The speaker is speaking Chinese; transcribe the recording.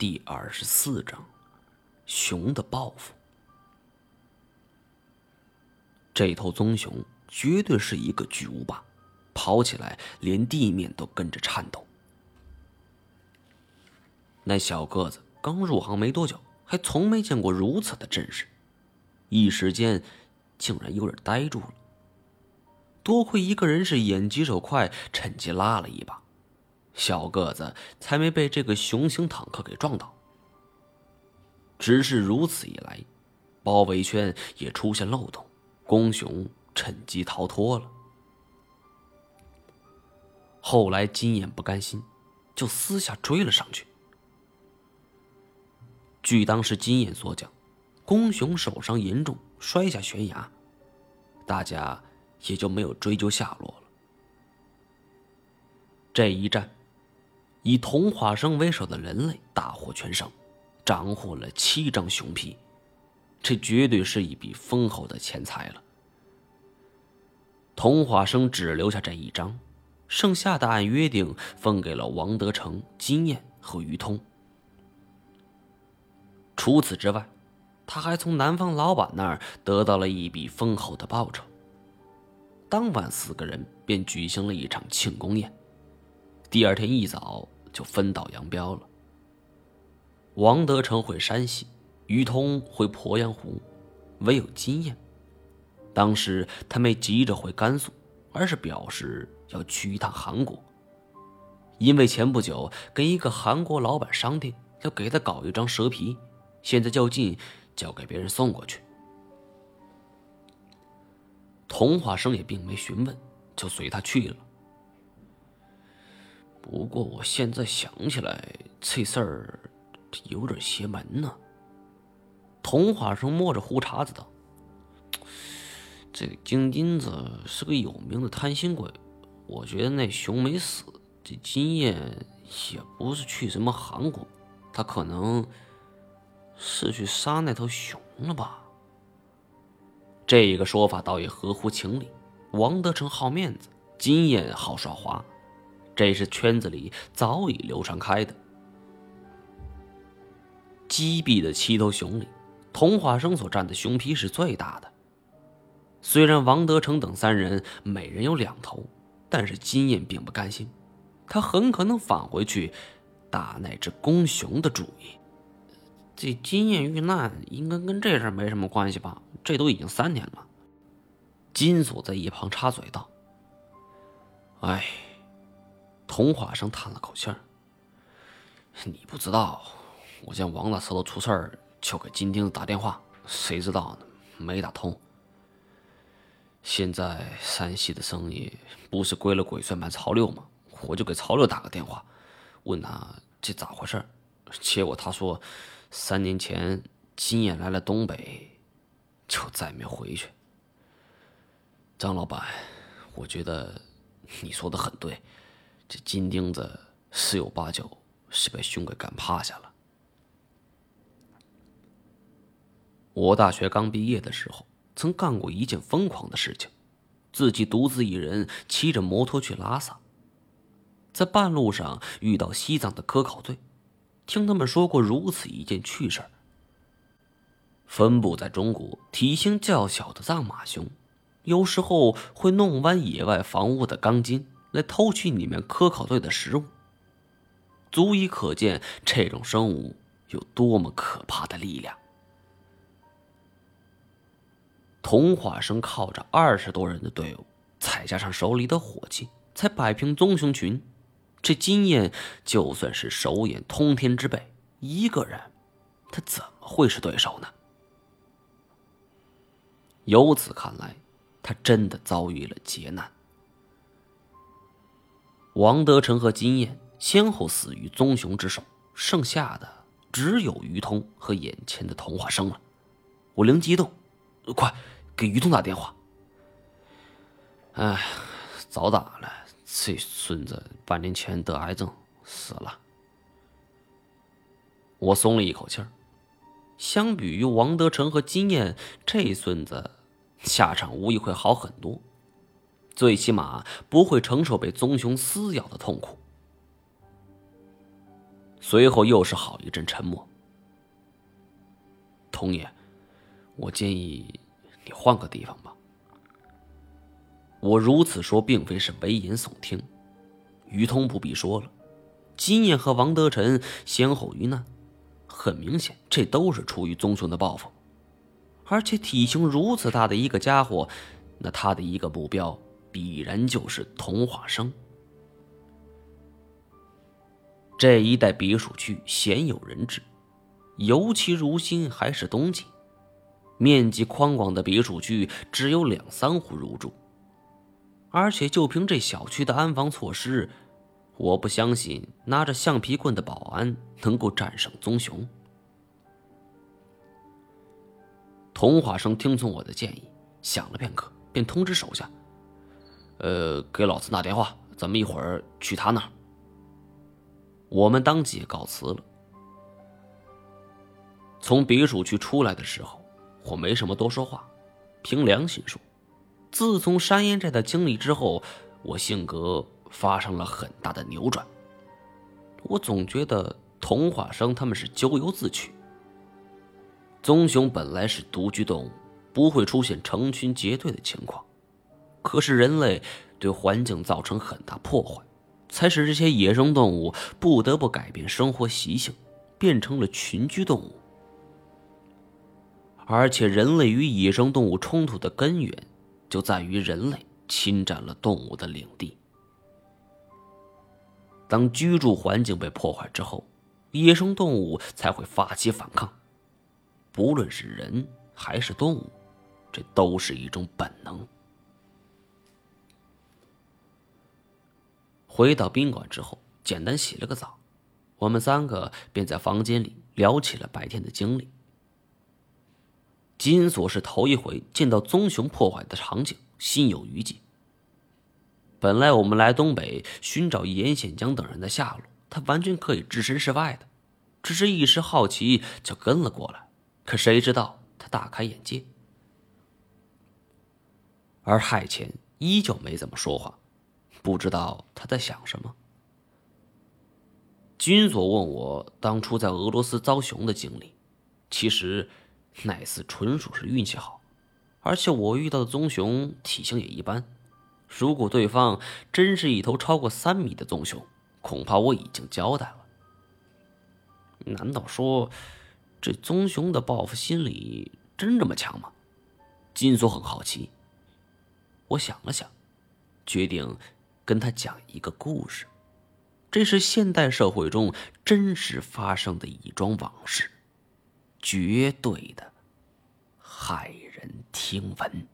第二十四章：熊的报复。这头棕熊绝对是一个巨无霸，跑起来连地面都跟着颤抖。那小个子刚入行没多久，还从没见过如此的阵势，一时间竟然有点呆住了。多亏一个人是眼疾手快，趁机拉了一把。小个子才没被这个熊型坦克给撞倒。只是如此一来，包围圈也出现漏洞，公熊趁机逃脱了。后来金燕不甘心，就私下追了上去。据当时金燕所讲，公熊受伤严重，摔下悬崖，大家也就没有追究下落了。这一战。以童话生为首的人类大获全胜，斩获了七张熊皮，这绝对是一笔丰厚的钱财了。童话生只留下这一张，剩下的按约定分给了王德成、金燕和于通。除此之外，他还从南方老板那儿得到了一笔丰厚的报酬。当晚，四个人便举行了一场庆功宴。第二天一早就分道扬镳了。王德成回山西，于通回鄱阳湖，唯有金燕，当时他没急着回甘肃，而是表示要去一趟韩国，因为前不久跟一个韩国老板商定要给他搞一张蛇皮，现在较近，交给别人送过去。童话生也并没询问，就随他去了。不过我现在想起来，这事儿有点邪门呢。童话生摸着胡茬子道：“这个金钉子是个有名的贪心鬼，我觉得那熊没死，这金燕也不是去什么韩国，他可能是去杀那头熊了吧？”这个说法倒也合乎情理。王德成好面子，金燕好耍滑。这是圈子里早已流传开的。击毙的七头熊里，童话生所占的熊皮是最大的。虽然王德成等三人每人有两头，但是金燕并不甘心，他很可能返回去打那只公熊的主意。这金燕遇难应该跟这事没什么关系吧？这都已经三年了。金锁在一旁插嘴道：“哎。”童话生叹了口气儿：“你不知道，我见王大舌头出事儿，就给金钉子打电话，谁知道呢？没打通。现在山西的生意不是归了鬼算盘曹六吗？我就给曹六打个电话，问他这咋回事儿。结果他说，三年前金燕来了东北，就再没回去。张老板，我觉得你说的很对。”这金钉子十有八九是被熊给干趴下了。我大学刚毕业的时候，曾干过一件疯狂的事情，自己独自一人骑着摩托去拉萨，在半路上遇到西藏的科考队，听他们说过如此一件趣事：分布在中国体型较小的藏马熊，有时候会弄弯野外房屋的钢筋。来偷取你们科考队的食物，足以可见这种生物有多么可怕的力量。童话生靠着二十多人的队伍，再加上手里的火器，才摆平棕熊群。这金燕就算是手眼通天之辈，一个人，他怎么会是对手呢？由此看来，他真的遭遇了劫难。王德成和金燕先后死于棕熊之手，剩下的只有于通和眼前的童话生了。我灵机一动，快给于通打电话。哎，早打了，这孙子半年前得癌症死了。我松了一口气儿。相比于王德成和金燕，这孙子下场无疑会好很多。最起码不会承受被棕熊撕咬的痛苦。随后又是好一阵沉默。童爷，我建议你换个地方吧。我如此说，并非是危言耸听。于通不必说了，金燕和王德臣先后遇难，很明显，这都是出于棕熊的报复。而且体型如此大的一个家伙，那他的一个目标必然就是童话生。这一带别墅区鲜有人知，尤其如今还是冬季，面积宽广的别墅区只有两三户入住。而且就凭这小区的安防措施，我不相信拿着橡皮棍的保安能够战胜棕熊。童话生听从我的建议，想了片刻，便通知手下：“呃，给老子打电话，咱们一会儿去他那儿。”我们当即告辞了。从别墅区出来的时候，我没什么多说话，凭良心说。自从山阴寨的经历之后，我性格发生了很大的扭转。我总觉得童话生他们是咎由自取。棕熊本来是独居动物，不会出现成群结队的情况，可是人类对环境造成很大破坏，才使这些野生动物不得不改变生活习性，变成了群居动物。而且，人类与野生动物冲突的根源。就在于人类侵占了动物的领地。当居住环境被破坏之后，野生动物才会发起反抗。不论是人还是动物，这都是一种本能。回到宾馆之后，简单洗了个澡，我们三个便在房间里聊起了白天的经历。金锁是头一回见到棕熊破坏的场景，心有余悸。本来我们来东北寻找严显江等人的下落，他完全可以置身事外的，只是一时好奇就跟了过来。可谁知道他大开眼界，而害前依旧没怎么说话，不知道他在想什么。金锁问我当初在俄罗斯遭熊的经历，其实。那次纯属是运气好，而且我遇到的棕熊体型也一般。如果对方真是一头超过三米的棕熊，恐怕我已经交代了。难道说这棕熊的报复心理真这么强吗？金锁很好奇。我想了想，决定跟他讲一个故事。这是现代社会中真实发生的一桩往事。绝对的骇人听闻。